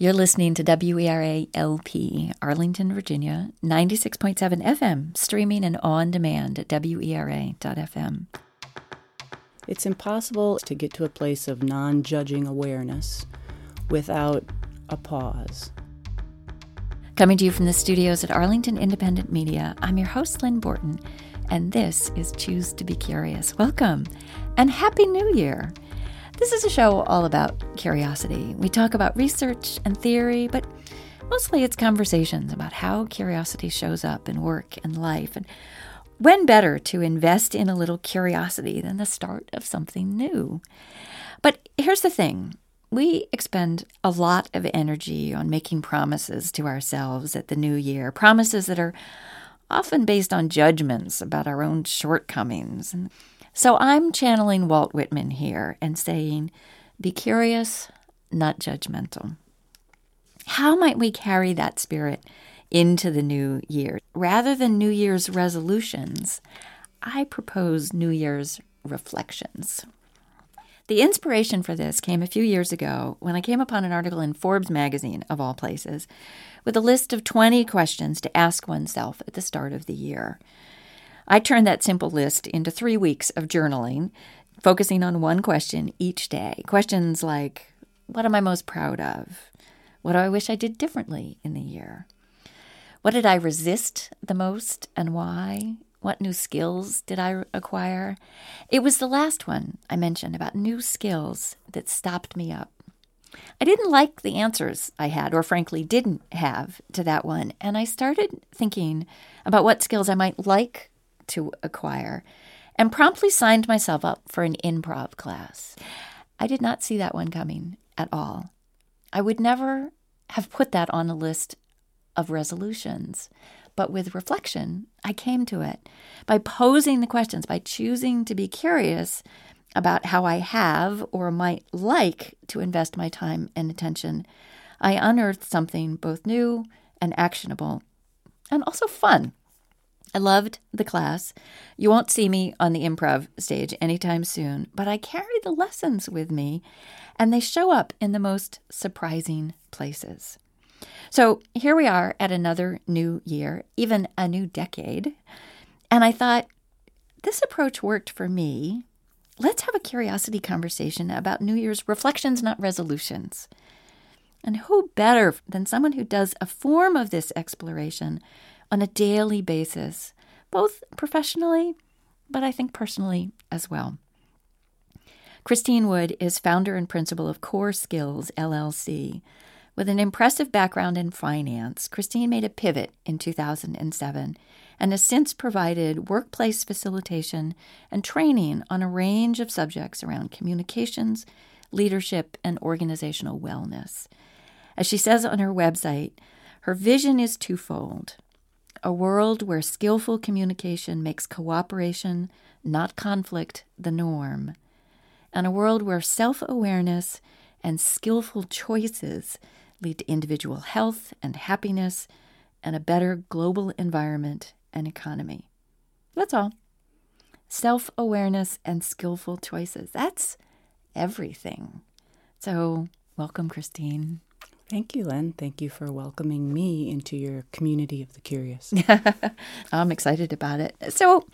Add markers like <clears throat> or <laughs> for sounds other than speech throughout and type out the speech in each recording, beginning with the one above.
You're listening to WERA LP, Arlington, Virginia, 96.7 FM, streaming and on demand at WERA.FM. It's impossible to get to a place of non judging awareness without a pause. Coming to you from the studios at Arlington Independent Media, I'm your host, Lynn Borton, and this is Choose to Be Curious. Welcome and Happy New Year! This is a show all about curiosity. We talk about research and theory, but mostly it's conversations about how curiosity shows up in work and life. And when better to invest in a little curiosity than the start of something new? But here's the thing we expend a lot of energy on making promises to ourselves at the new year, promises that are often based on judgments about our own shortcomings. So I'm channeling Walt Whitman here and saying, be curious, not judgmental. How might we carry that spirit into the new year? Rather than New Year's resolutions, I propose New Year's reflections. The inspiration for this came a few years ago when I came upon an article in Forbes magazine, of all places, with a list of 20 questions to ask oneself at the start of the year. I turned that simple list into three weeks of journaling, focusing on one question each day. Questions like What am I most proud of? What do I wish I did differently in the year? What did I resist the most and why? What new skills did I acquire? It was the last one I mentioned about new skills that stopped me up. I didn't like the answers I had, or frankly didn't have, to that one, and I started thinking about what skills I might like to acquire and promptly signed myself up for an improv class. I did not see that one coming at all. I would never have put that on a list of resolutions. But with reflection, I came to it by posing the questions, by choosing to be curious about how I have or might like to invest my time and attention. I unearthed something both new and actionable and also fun. I loved the class. You won't see me on the improv stage anytime soon, but I carry the lessons with me, and they show up in the most surprising places. So here we are at another new year, even a new decade. And I thought, this approach worked for me. Let's have a curiosity conversation about New Year's reflections, not resolutions. And who better than someone who does a form of this exploration on a daily basis, both professionally, but I think personally as well. Christine Wood is founder and principal of Core Skills LLC. With an impressive background in finance, Christine made a pivot in 2007 and has since provided workplace facilitation and training on a range of subjects around communications, leadership, and organizational wellness. As she says on her website, her vision is twofold a world where skillful communication makes cooperation, not conflict, the norm, and a world where self awareness and skillful choices lead to individual health and happiness and a better global environment and economy. That's all. Self awareness and skillful choices. That's everything. So, welcome, Christine. Thank you, Lynn. Thank you for welcoming me into your community of the curious. <laughs> I'm excited about it. So,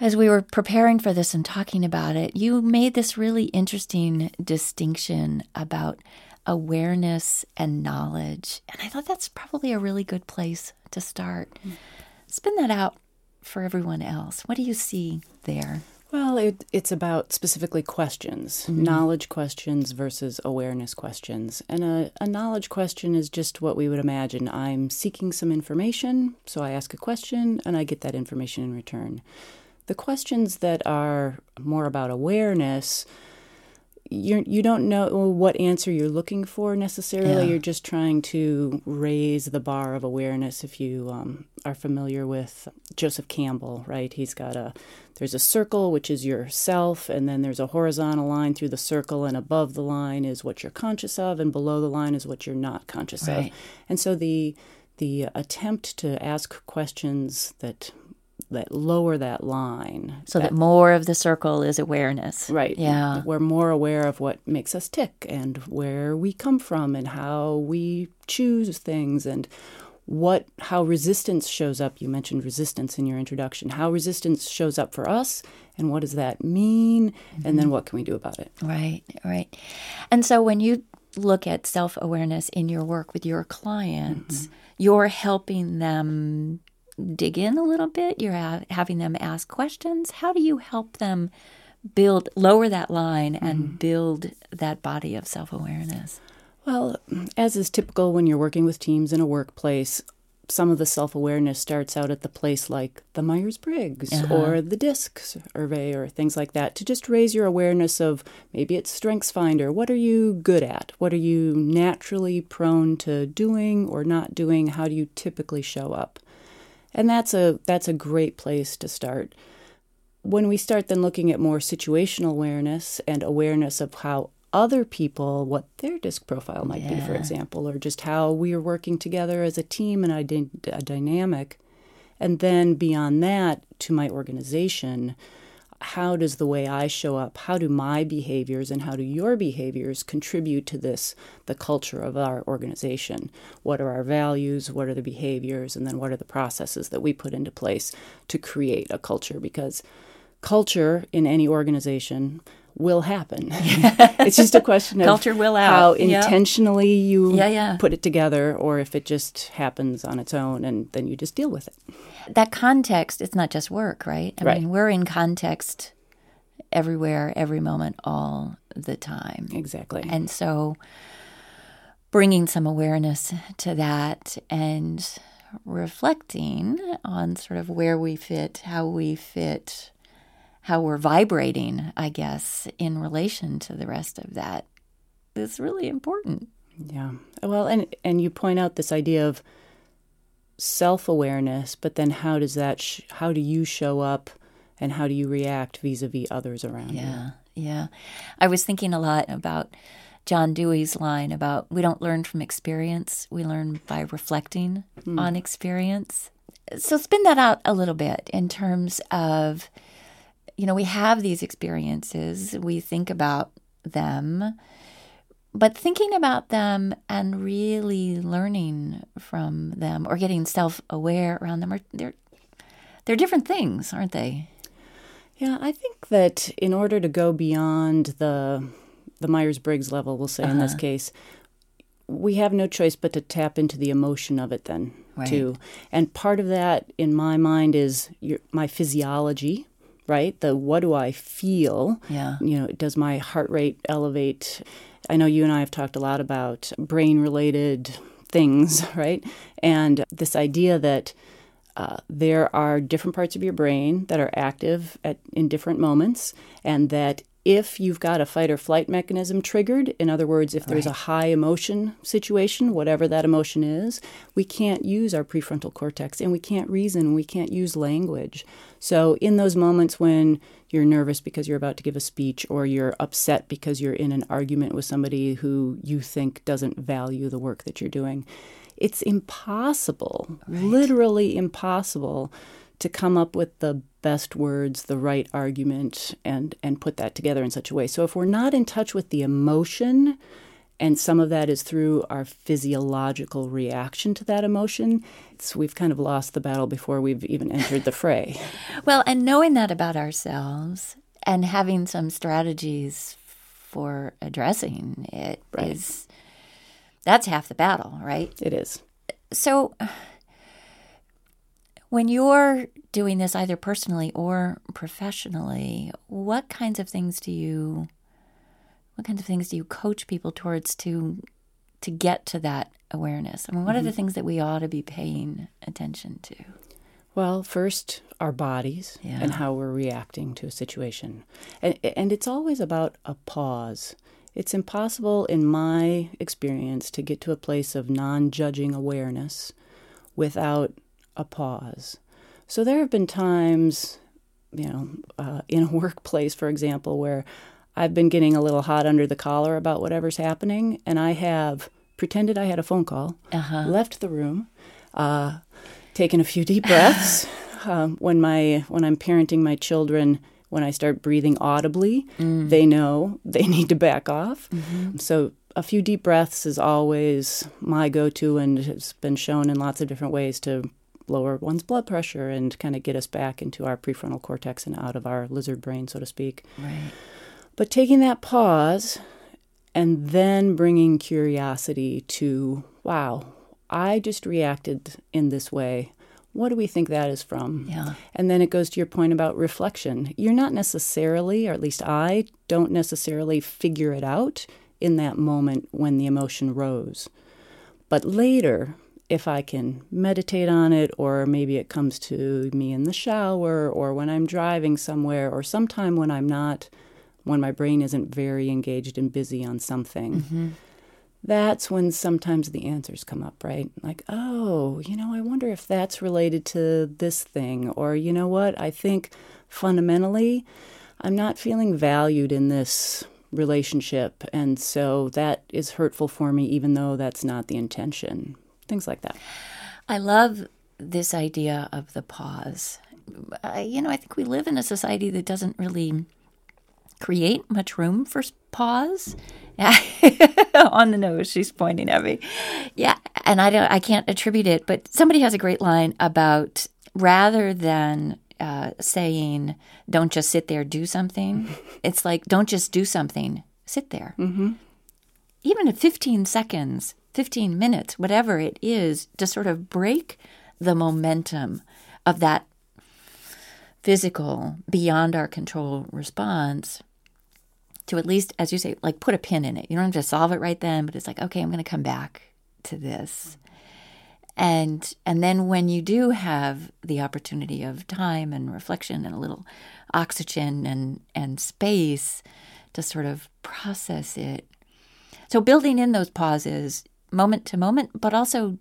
as we were preparing for this and talking about it, you made this really interesting distinction about awareness and knowledge. And I thought that's probably a really good place to start. Mm. Spin that out for everyone else. What do you see there? Well, it, it's about specifically questions, mm-hmm. knowledge questions versus awareness questions. And a, a knowledge question is just what we would imagine. I'm seeking some information, so I ask a question and I get that information in return. The questions that are more about awareness you're you don't know what answer you're looking for necessarily. Yeah. You're just trying to raise the bar of awareness. If you um, are familiar with Joseph Campbell, right? He's got a there's a circle which is yourself, and then there's a horizontal line through the circle, and above the line is what you're conscious of, and below the line is what you're not conscious right. of. And so the the attempt to ask questions that that lower that line. So that, that more of the circle is awareness. Right. Yeah. We're more aware of what makes us tick and where we come from and how we choose things and what how resistance shows up you mentioned resistance in your introduction how resistance shows up for us and what does that mean mm-hmm. and then mm-hmm. what can we do about it right right and so when you look at self-awareness in your work with your clients mm-hmm. you're helping them dig in a little bit you're ha- having them ask questions how do you help them build lower that line and mm-hmm. build that body of self-awareness well, as is typical when you're working with teams in a workplace, some of the self awareness starts out at the place like the Myers Briggs uh-huh. or the DISC survey or things like that to just raise your awareness of maybe it's Strengths Finder. What are you good at? What are you naturally prone to doing or not doing? How do you typically show up? And that's a that's a great place to start. When we start then looking at more situational awareness and awareness of how other people what their disc profile might yeah. be, for example, or just how we are working together as a team and a, a dynamic. And then beyond that, to my organization, how does the way I show up, how do my behaviors and how do your behaviors contribute to this, the culture of our organization? What are our values? What are the behaviors? And then what are the processes that we put into place to create a culture? Because culture in any organization will happen. <laughs> it's just a question of culture will out. how intentionally you yeah, yeah. put it together or if it just happens on its own and then you just deal with it. That context, it's not just work, right? I right. mean, we're in context everywhere, every moment, all the time. Exactly. And so bringing some awareness to that and reflecting on sort of where we fit, how we fit how we're vibrating, I guess, in relation to the rest of that is really important. Yeah. Well, and and you point out this idea of self-awareness, but then how does that sh- how do you show up and how do you react vis-a-vis others around yeah, you? Yeah. Yeah. I was thinking a lot about John Dewey's line about we don't learn from experience, we learn by reflecting mm. on experience. So spin that out a little bit in terms of you know, we have these experiences, we think about them, but thinking about them and really learning from them or getting self aware around them are they're they're different things, aren't they? Yeah, I think that in order to go beyond the the Myers Briggs level, we'll say uh-huh. in this uh-huh. case, we have no choice but to tap into the emotion of it then right. too. And part of that in my mind is your, my physiology right? The what do I feel? Yeah. You know, does my heart rate elevate? I know you and I have talked a lot about brain related things, <laughs> right? And this idea that uh, there are different parts of your brain that are active at in different moments, and that if you've got a fight or flight mechanism triggered, in other words, if there's right. a high emotion situation, whatever that emotion is, we can't use our prefrontal cortex and we can't reason, we can't use language. So, in those moments when you're nervous because you're about to give a speech or you're upset because you're in an argument with somebody who you think doesn't value the work that you're doing, it's impossible, right. literally impossible to come up with the best words, the right argument, and and put that together in such a way. So if we're not in touch with the emotion, and some of that is through our physiological reaction to that emotion, we've kind of lost the battle before we've even entered the fray. <laughs> well, and knowing that about ourselves and having some strategies for addressing it right. is that's half the battle, right? It is. So when you're doing this either personally or professionally, what kinds of things do you what kinds of things do you coach people towards to to get to that awareness? I mean, what mm-hmm. are the mm-hmm. things that we ought to be paying attention to? Well, first, our bodies yeah. and how we're reacting to a situation. And, and it's always about a pause. It's impossible, in my experience, to get to a place of non judging awareness without a pause. So there have been times, you know, uh, in a <laughs> workplace, for example, where I've been getting a little hot under the collar about whatever's happening, and I have pretended I had a phone call, uh-huh. left the room, uh, taken a few deep breaths, <laughs> um, when my when I'm parenting my children, when I start breathing audibly, mm. they know they <laughs> need to back off. Mm-hmm. So a few deep breaths is always my go-to, and it's been shown in lots of different ways to lower one's blood pressure and kind of get us back into our prefrontal cortex and out of our lizard brain, so to speak. Right. But taking that pause and then bringing curiosity to, wow, I just reacted in this way. What do we think that is from? Yeah. And then it goes to your point about reflection. You're not necessarily, or at least I don't necessarily figure it out in that moment when the emotion rose. But later, if I can meditate on it, or maybe it comes to me in the shower, or when I'm driving somewhere, or sometime when I'm not, when my brain isn't very engaged and busy on something, mm-hmm. that's when sometimes the answers come up, right? Like, oh, you know, I wonder if that's related to this thing, or you know what, I think fundamentally, I'm not feeling valued in this relationship, and so that is hurtful for me, even though that's not the intention things like that. I love this idea of the pause. I, you know, I think we live in a society that doesn't really create much room for pause. <laughs> On the nose, she's pointing at me. Yeah, and I don't, I can't attribute it, but somebody has a great line about rather than uh, saying "don't just sit there, do something," <laughs> it's like "don't just do something, sit there." Mm-hmm. Even at 15 seconds, 15 minutes, whatever it is, to sort of break the momentum of that physical, beyond our control response to at least, as you say, like put a pin in it. You don't have to solve it right then, but it's like, okay, I'm going to come back to this. And and then when you do have the opportunity of time and reflection and a little oxygen and and space to sort of process it. So building in those pauses moment to moment, but also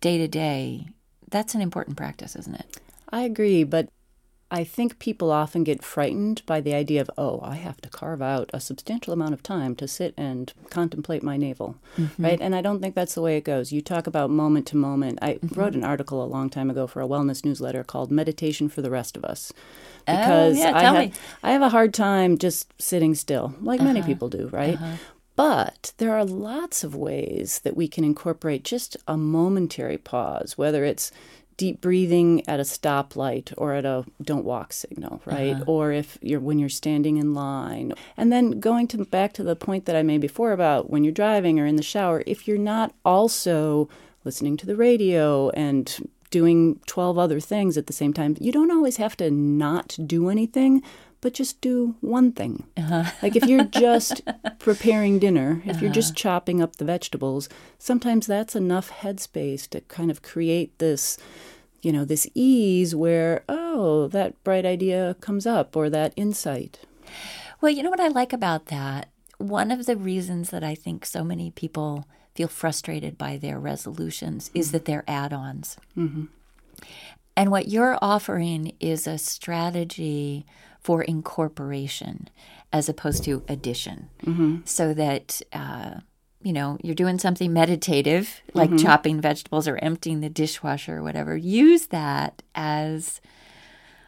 day to day. That's an important practice, isn't it? I agree, but I think people often get frightened by the idea of, oh, I have to carve out a substantial amount of time to sit and contemplate my navel, mm-hmm. right? And I don't think that's the way it goes. You talk about moment to moment. I mm-hmm. wrote an article a long time ago for a wellness newsletter called Meditation for the Rest of Us. Oh, because oh, yeah, I, have, I have a hard time just sitting still, like uh-huh. many people do, right? Uh-huh. But there are lots of ways that we can incorporate just a momentary pause, whether it's deep breathing at a stoplight or at a don't walk signal, right? Uh-huh. Or if you're when you're standing in line. And then going to back to the point that I made before about when you're driving or in the shower, if you're not also listening to the radio and doing 12 other things at the same time, you don't always have to not do anything, but just do one thing. Uh-huh. like if you're <laughs> just preparing dinner, if uh-huh. you're just uh-huh. chopping up the vegetables, sometimes that's enough headspace to kind of create this, you know, this ease where, oh, that bright idea comes up or that insight. Well, you know what I like about that? One of the reasons that I think so many people feel frustrated by their resolutions mm-hmm. is that they're add ons. Mm-hmm. And what you're offering is a strategy for incorporation as opposed to addition. Mm-hmm. So that, uh, you know, you're doing something meditative, like mm-hmm. chopping vegetables or emptying the dishwasher or whatever. Use that as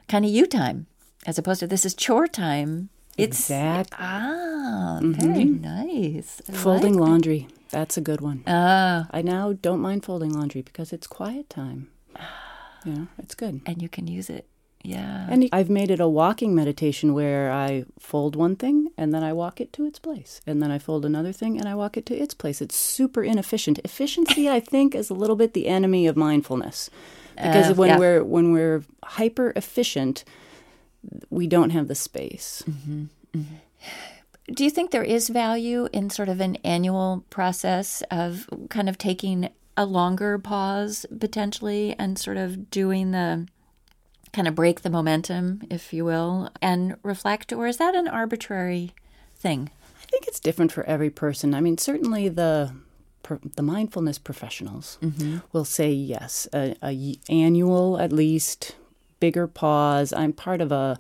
kind of you time, as opposed to this is chore time. It's exactly. ah, mm-hmm. very nice. I folding like laundry. That's a good one. Ah, I now don't mind folding laundry because it's quiet time. <sighs> Yeah, it's good. And you can use it yeah. And I've made it a walking meditation where I fold one thing and then I walk it to its place. And then I fold another thing and I walk it to its place. It's super inefficient. Efficiency, I think, is a little bit the enemy of mindfulness. Because uh, when yeah. we're when we're hyper efficient, we don't have the space. Mm-hmm. Mm-hmm. Do you think there is value in sort of an annual process of kind of taking a longer pause potentially and sort of doing the kind of break the momentum, if you will, and reflect, or is that an arbitrary thing? I think it's different for every person. I mean, certainly the the mindfulness professionals mm-hmm. will say yes, a, a, annual at least bigger pause. I'm part of a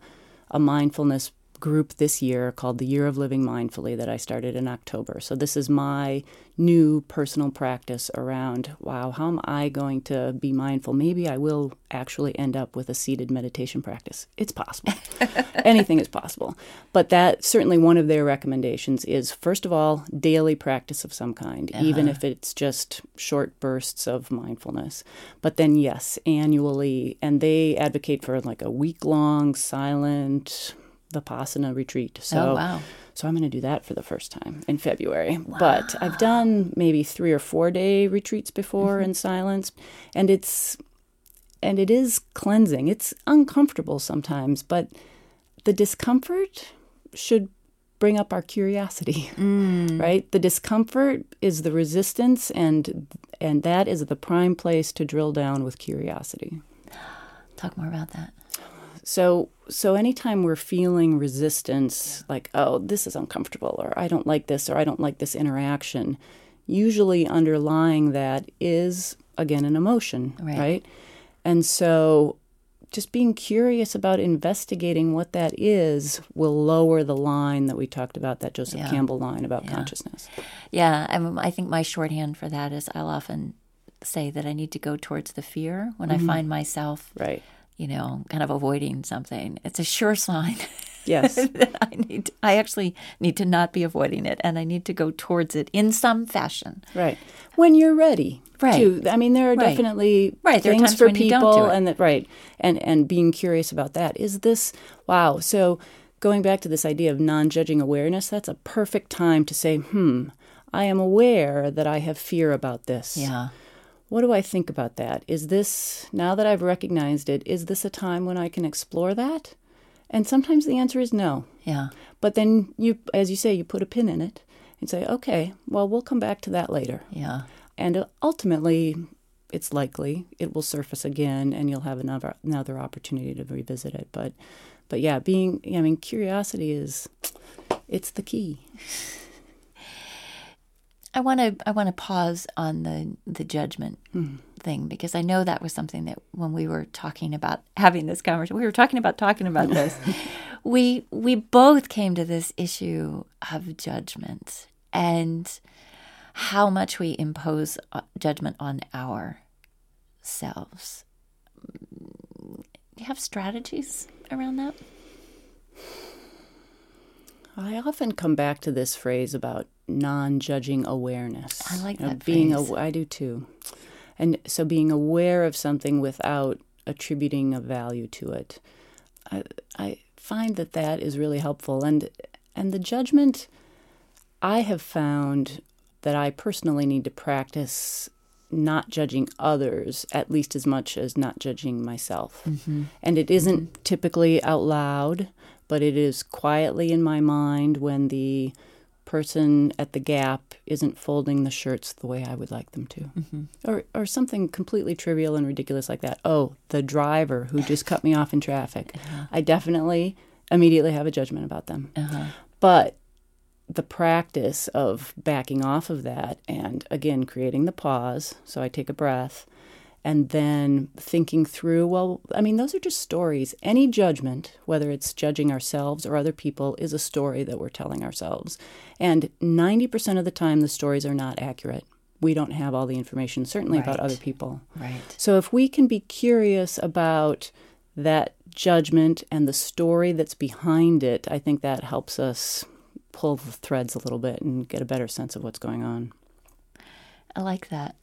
a mindfulness group this year called the Year of Living Mindfully that I started in October. So this is my new personal practice around wow, how am I going to be mindful? Maybe I will actually end up with a seated meditation practice. It's possible. <laughs> Anything is possible. But that certainly one of their recommendations is first of all, daily practice of some kind, uh-huh. even if it's just short bursts of mindfulness. But then yes, annually and they advocate for like a week long silent Vipassana retreat. So, oh, wow. So I'm going to do that for the first time in February. Wow. But I've done maybe three or four day retreats before mm-hmm. in silence, and it's and it is cleansing. It's uncomfortable sometimes, but the discomfort should bring up our curiosity, <laughs> mm. right? The discomfort is the resistance, and and that is the prime place to drill down with curiosity. Talk more about that. So so anytime we're feeling resistance like oh this is uncomfortable or I don't like this or I don't like this interaction, usually underlying that is again an emotion, right? right? And so just being curious about investigating what that is will lower the line that we talked about, that Joseph yeah. Campbell line about yeah. consciousness. Yeah, I, I think my shorthand for that is I'll often say that I need to go towards the fear when mm-hmm. I find myself right you know, kind of avoiding something, it's a sure sign. <laughs> Yes. that I need to, I actually need to not be avoiding it and I need to go towards it in some fashion. Right. When you're ready. Right. To, I mean there are right. definitely right. things for people and that right. And and being curious about that. Is this wow. So going back to this idea of non-judging awareness, that's a perfect time to say, "Hmm, I am aware that I have fear about this." Yeah what do I think about that? Is this, now that I've recognized it, is this a time when I can explore that? And sometimes the answer is no. Yeah. But then you, as you say, you put a pin in it and say, okay, well, we'll come back to that later. Yeah. And ultimately, it's likely it will surface again and you'll have another another opportunity to revisit it. But but yeah, being I mean curiosity is it's the key. I want to I want to pause on the the judgment mm. thing because I know that was something that when we were talking about having this conversation, we were talking about talking about <laughs> this. we we both came to this issue of judgment and how much we impose uh, judgment on ourselves. Do you have strategies around that? I often come back to this phrase about non-judging awareness. I like that. You know, being. A, I do too. And so being aware of something without attributing a value to it. I, I find that that is really helpful and and the judgment I have found that I personally need to practice not judging others at least as much as not judging myself. Mm-hmm. And it isn't mm-hmm. typically out loud, but it is quietly in my mind when the person at the gap isn't folding the shirts the way I would like them to. Mm-hmm. Or or something completely trivial and ridiculous like that. Oh, the driver who just cut me off in traffic. <laughs> Uh-huh. I definitely immediately have a judgment about them. Uh-huh. But the practice of backing off of that and again creating the pause, so I take a breath and then thinking through, well, I mean, those are just stories. Any judgment, whether it's judging ourselves or other people, is a story that we're telling ourselves. And 90% of the time, the stories are not accurate. We don't have all the information, certainly right. about other people. Right. So if we can be curious about that judgment and the story that's behind it, I think that helps us pull the threads a little bit and get a better sense of what's going on. I like that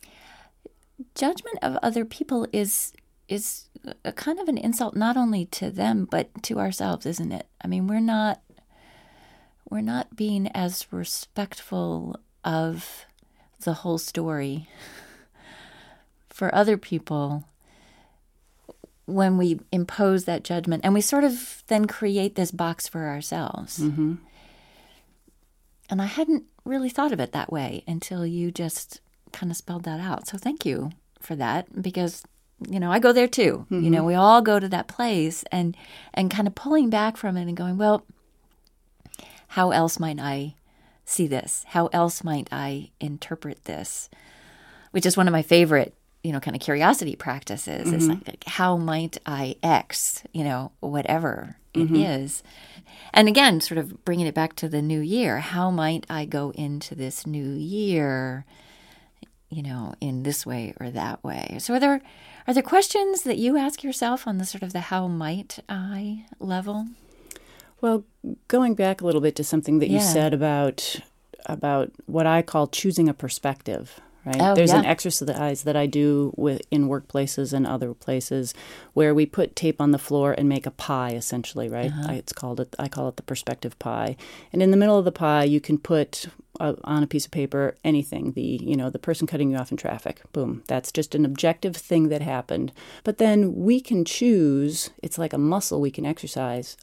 judgment of other people is is a kind of an insult not only to them but to ourselves, isn't it? I mean, we're not we're not being as respectful of the whole story <laughs> for other people when we impose that judgment and we sort of then create this box for ourselves. Mm-hmm. And I hadn't really thought of it that way until you just kind of spelled that out. So thank you for that because you know, I go there too. Mm-hmm. You know, we all go to that place and and kind of pulling back from it and going, well, how else might I see this? How else might I interpret this? Which is one of my favorite you know, kind of curiosity practices. Mm-hmm. It's like, like, how might I X, you know, whatever it mm-hmm. is. And again, sort of bringing it back to the new year. How might I go into this new year, you know, in this way or that way? So are there are there questions that you ask yourself on the sort of the how might I level? Well, going back a little bit to something that yeah. you said about about what I call choosing a perspective right? Oh, There's yeah. an exercise that I do with in workplaces and other places where we put tape on the floor and make a pie essentially, right? Uh-huh. I, it's called it I call it the perspective pie. And in the middle of the pie, you can put uh, on a piece of paper anything, the, you know, the person cutting you off in traffic. Boom. That's just an objective thing that happened. But then we can choose, it's like a muscle we can exercise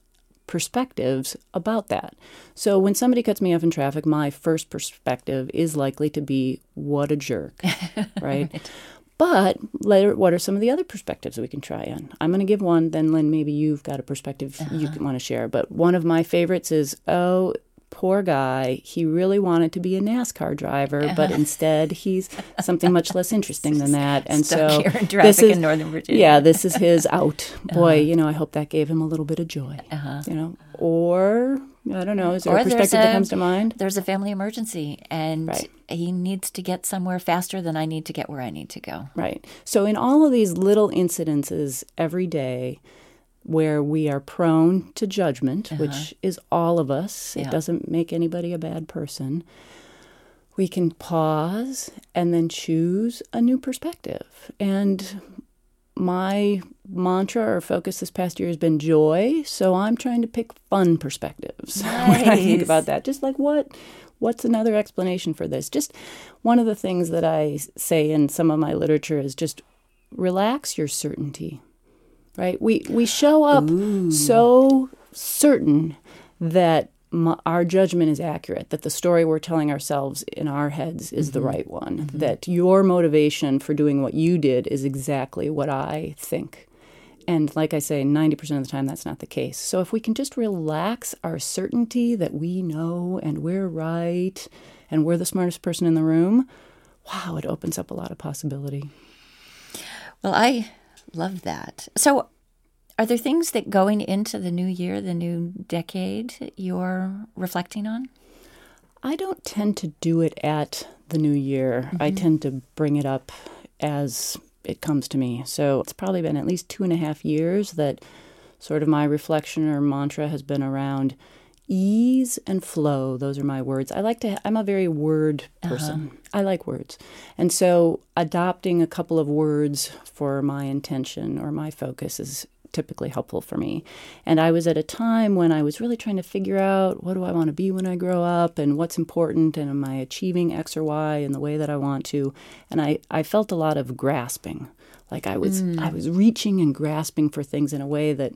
perspectives about that. So when somebody cuts me off in traffic, my first perspective is likely to be, what a jerk, right? <laughs> right. But later, what are some of the other perspectives we can try on? I'm going to give one, then Lynn, maybe you've got a perspective uh-huh. you want to share. But one of my favorites is, oh, poor guy, he really wanted to be a NASCAR driver, but instead he's something much less interesting than that. And so this is, in Northern Virginia. yeah, this is his <laughs> out. Boy, uh-huh. you know, I hope that gave him a little bit of joy. Uh-huh. You know, or I don't know. Is there or a perspective a, that comes to mind? There's a family emergency, and right. he needs to get somewhere faster than I need to get where I need to go. Right. So in all of these little incidences every day where we are prone to judgment, uh-huh. which is all of us. Yeah. It doesn't make anybody a bad person. We can pause and then choose a new perspective. And my mantra or focus this past year has been joy. So I'm trying to pick fun perspectives nice. <laughs> when I think about that. Just like what what's another explanation for this? Just one of the things that I say in some of my literature is just relax your certainty right? We we show up Ooh. so certain that my, our judgment is accurate, that the story we're telling ourselves in our heads is mm-hmm. the right one, mm-hmm. that your motivation for doing what you did is exactly what I think. And like I say, 90% of the time that's not the case. So if we can just relax our certainty that we know and we're right and we're the smartest person in the room, wow, it opens up a lot of possibility. Well, I Love that. So, are there things that going into the new year, the new decade, you're reflecting on? I don't tend to do it at the new year. Mm-hmm. I tend to bring it up as it comes to me. So it's probably been at least two and a half years that sort of my reflection or mantra has been around ease and flow those are my words i like to i'm a very word uh-huh. person uh-huh. i like words and so adopting a couple of words for my intention or my focus is typically helpful for me and i was at a time when i was really trying to figure out what do i want to be when i grow up and what's important and am i achieving x or y in the way that i want to and i, I felt a lot of grasping like i was mm. i was reaching and grasping for things in a way that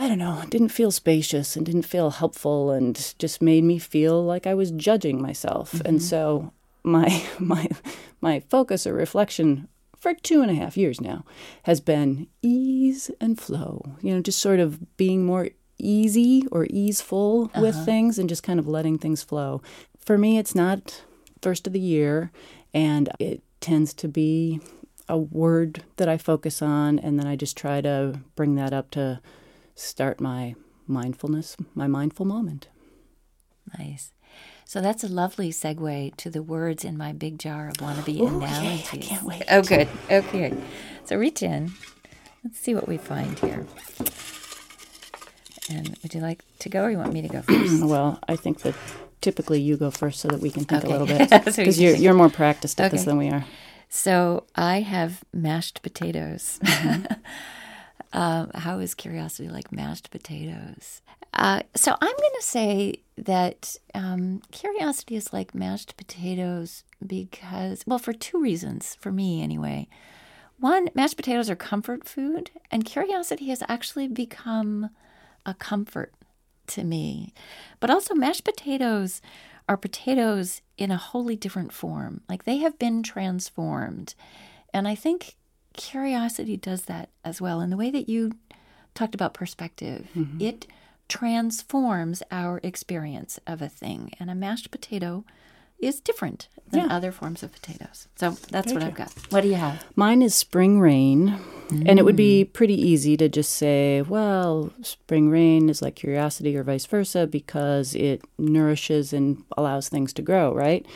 I don't know, didn't feel spacious and didn't feel helpful and just made me feel like I was judging myself. Mm-hmm. And so my <laughs> my my focus or reflection for two and a half years now has been ease and flow. You know, just sort of being more easy or easeful uh-huh. with things and just kind of letting things flow. For me, it's not first of the year, and it tends to be a word that I focus on, and then I just try to bring that up to start my mindfulness, my mindful moment. Nice. So that's a lovely segue to the words in my big jar of wannabe Ooh, analogies. Yay, I can't wait. Oh, good. Okay. So reach in. Let's see what we find here. And would you like to go or you want me to go <clears throat> first? well, I think that typically you go first so that we can think okay. a little <laughs> bit. Because you're, you're more practiced at okay. this than we are. So I have mashed potatoes. Mm-hmm. <laughs> Um, how is curiosity like mashed potatoes? Uh, so I'm going to say that um, curiosity is like mashed potatoes because, well, for two reasons, for me anyway. One, mashed potatoes are comfort food, and curiosity has actually become a comfort to me. But also, mashed potatoes are potatoes in a wholly different form. Like they have been transformed. And I think curiosity does that as well. And the way that you talked about perspective, mm-hmm. it transforms our experience of a thing. And a mashed potato is different than Yeah. other forms of potatoes. So that's Very what true. I've got. What do you have? Mine is spring rain. And it would be Mm. pretty easy to just say, well, spring rain is like curiosity or vice versa because it nourishes and allows things to grow, right?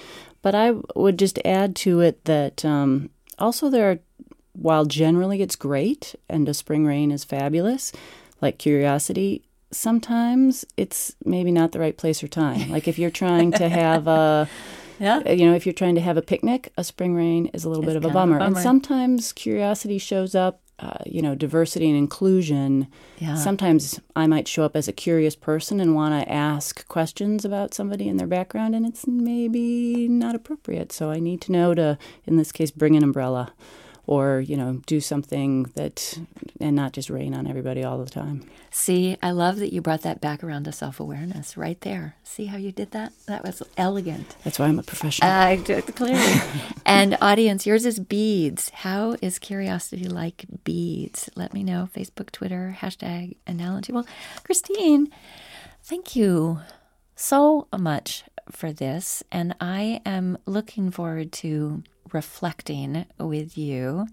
But I would just add to it that um, also there are, while generally it's great and a spring rain is fabulous, like curiosity, sometimes it's maybe not the right place or time. Like if you're trying to <laughs> have a Yeah. uh, you know, if you're trying to have a picnic, a spring rain is a little It's bit of a kind of a bummer. And sometimes curiosity shows up, uh, you know, diversity and inclusion. Yeah. Sometimes I might show up as a curious person and want to ask questions about somebody and their background, and it's maybe not appropriate. So I need to know to, in this case, bring an umbrella or, you know, do something that, and not just rain on everybody all the time. See, I love that you brought that back around to self awareness right there. See how you did that? That was elegant. That's why I'm a professional. Uh, I do- it clearly. <laughs> and audience, yours is beads. How is curiosity like beads? Let me know. Facebook, Twitter, hashtag analogy. Well, Christine, thank you so much for this. And I am looking forward to reflecting with you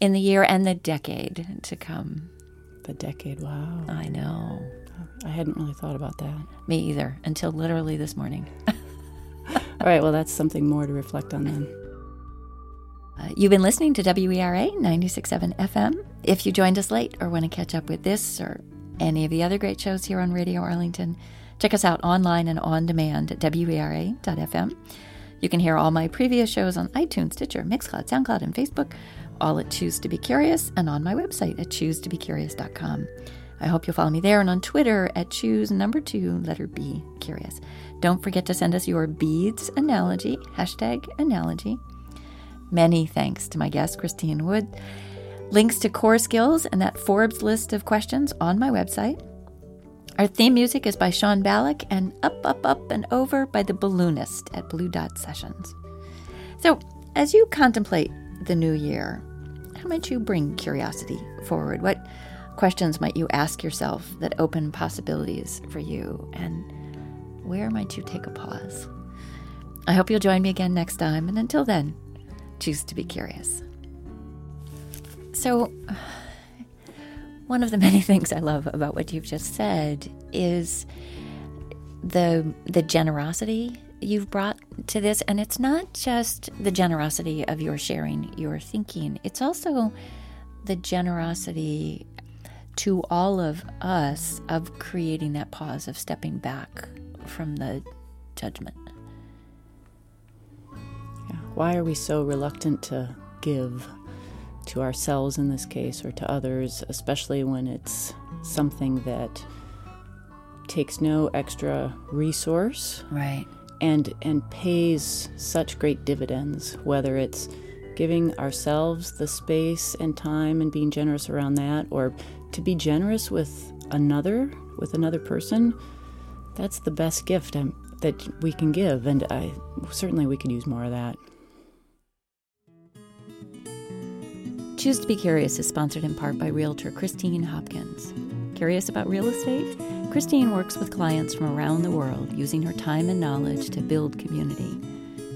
in the year and the decade to come. the decade, wow. I know. I hadn't really thought about that. Me either, until literally this morning. <laughs> All right, well, that's something more to reflect on then. Uh, you've been listening to WERA 96.7 FM. If you joined us late or want to catch up with this or any of the other great shows here on Radio Arlington, check us out online and on demand at WERA.fm. You can hear all my previous shows on iTunes, Stitcher, Mixcloud, SoundCloud, and Facebook, all at Choose to Be Curious and on my website at choosetobecurious.com. I hope you'll follow me there and on Twitter at choose number two, letter B, curious. Don't forget to send us your beads analogy, hashtag analogy. Many thanks to my guest, Christine Wood. Links to core skills and that Forbes list of questions on my website. Our theme music is by Sean Ballack and Up, Up, Up and Over by The Balloonist at Blue Dot Sessions. So, as you contemplate the new year, how might you bring curiosity forward? What questions might you ask yourself that open possibilities for you? And where might you take a pause? I hope you'll join me again next time. And until then, choose to be curious. So, one of the many <laughs> things I love about what you've just said is the the generosity you've brought to this. And it's not just the generosity of your sharing your thinking it's also the generosity to all of us of creating that pause of stepping back from the judgment. Why are we so reluctant to give to ourselves in this case or to others, especially when it's something that takes no extra resource right. and and pays such great dividends, whether it's giving ourselves the space and time and being generous around that or to be generous with another with another person that's the best gift um, that we can give. And I certainly we could use more of that Choose to Be Curious is sponsored in part by Realtor Christine Hopkins. Curious about real estate? Christine works with clients from around the world using her time and knowledge to build community.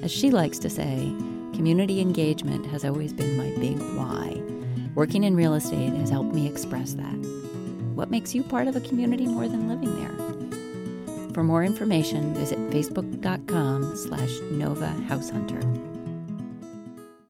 As she likes to say, community engagement has always been my big why. Working in real estate has helped me express that. What makes you part of a community more than living there? For more information, visit facebook.com slash Nova House Hunter.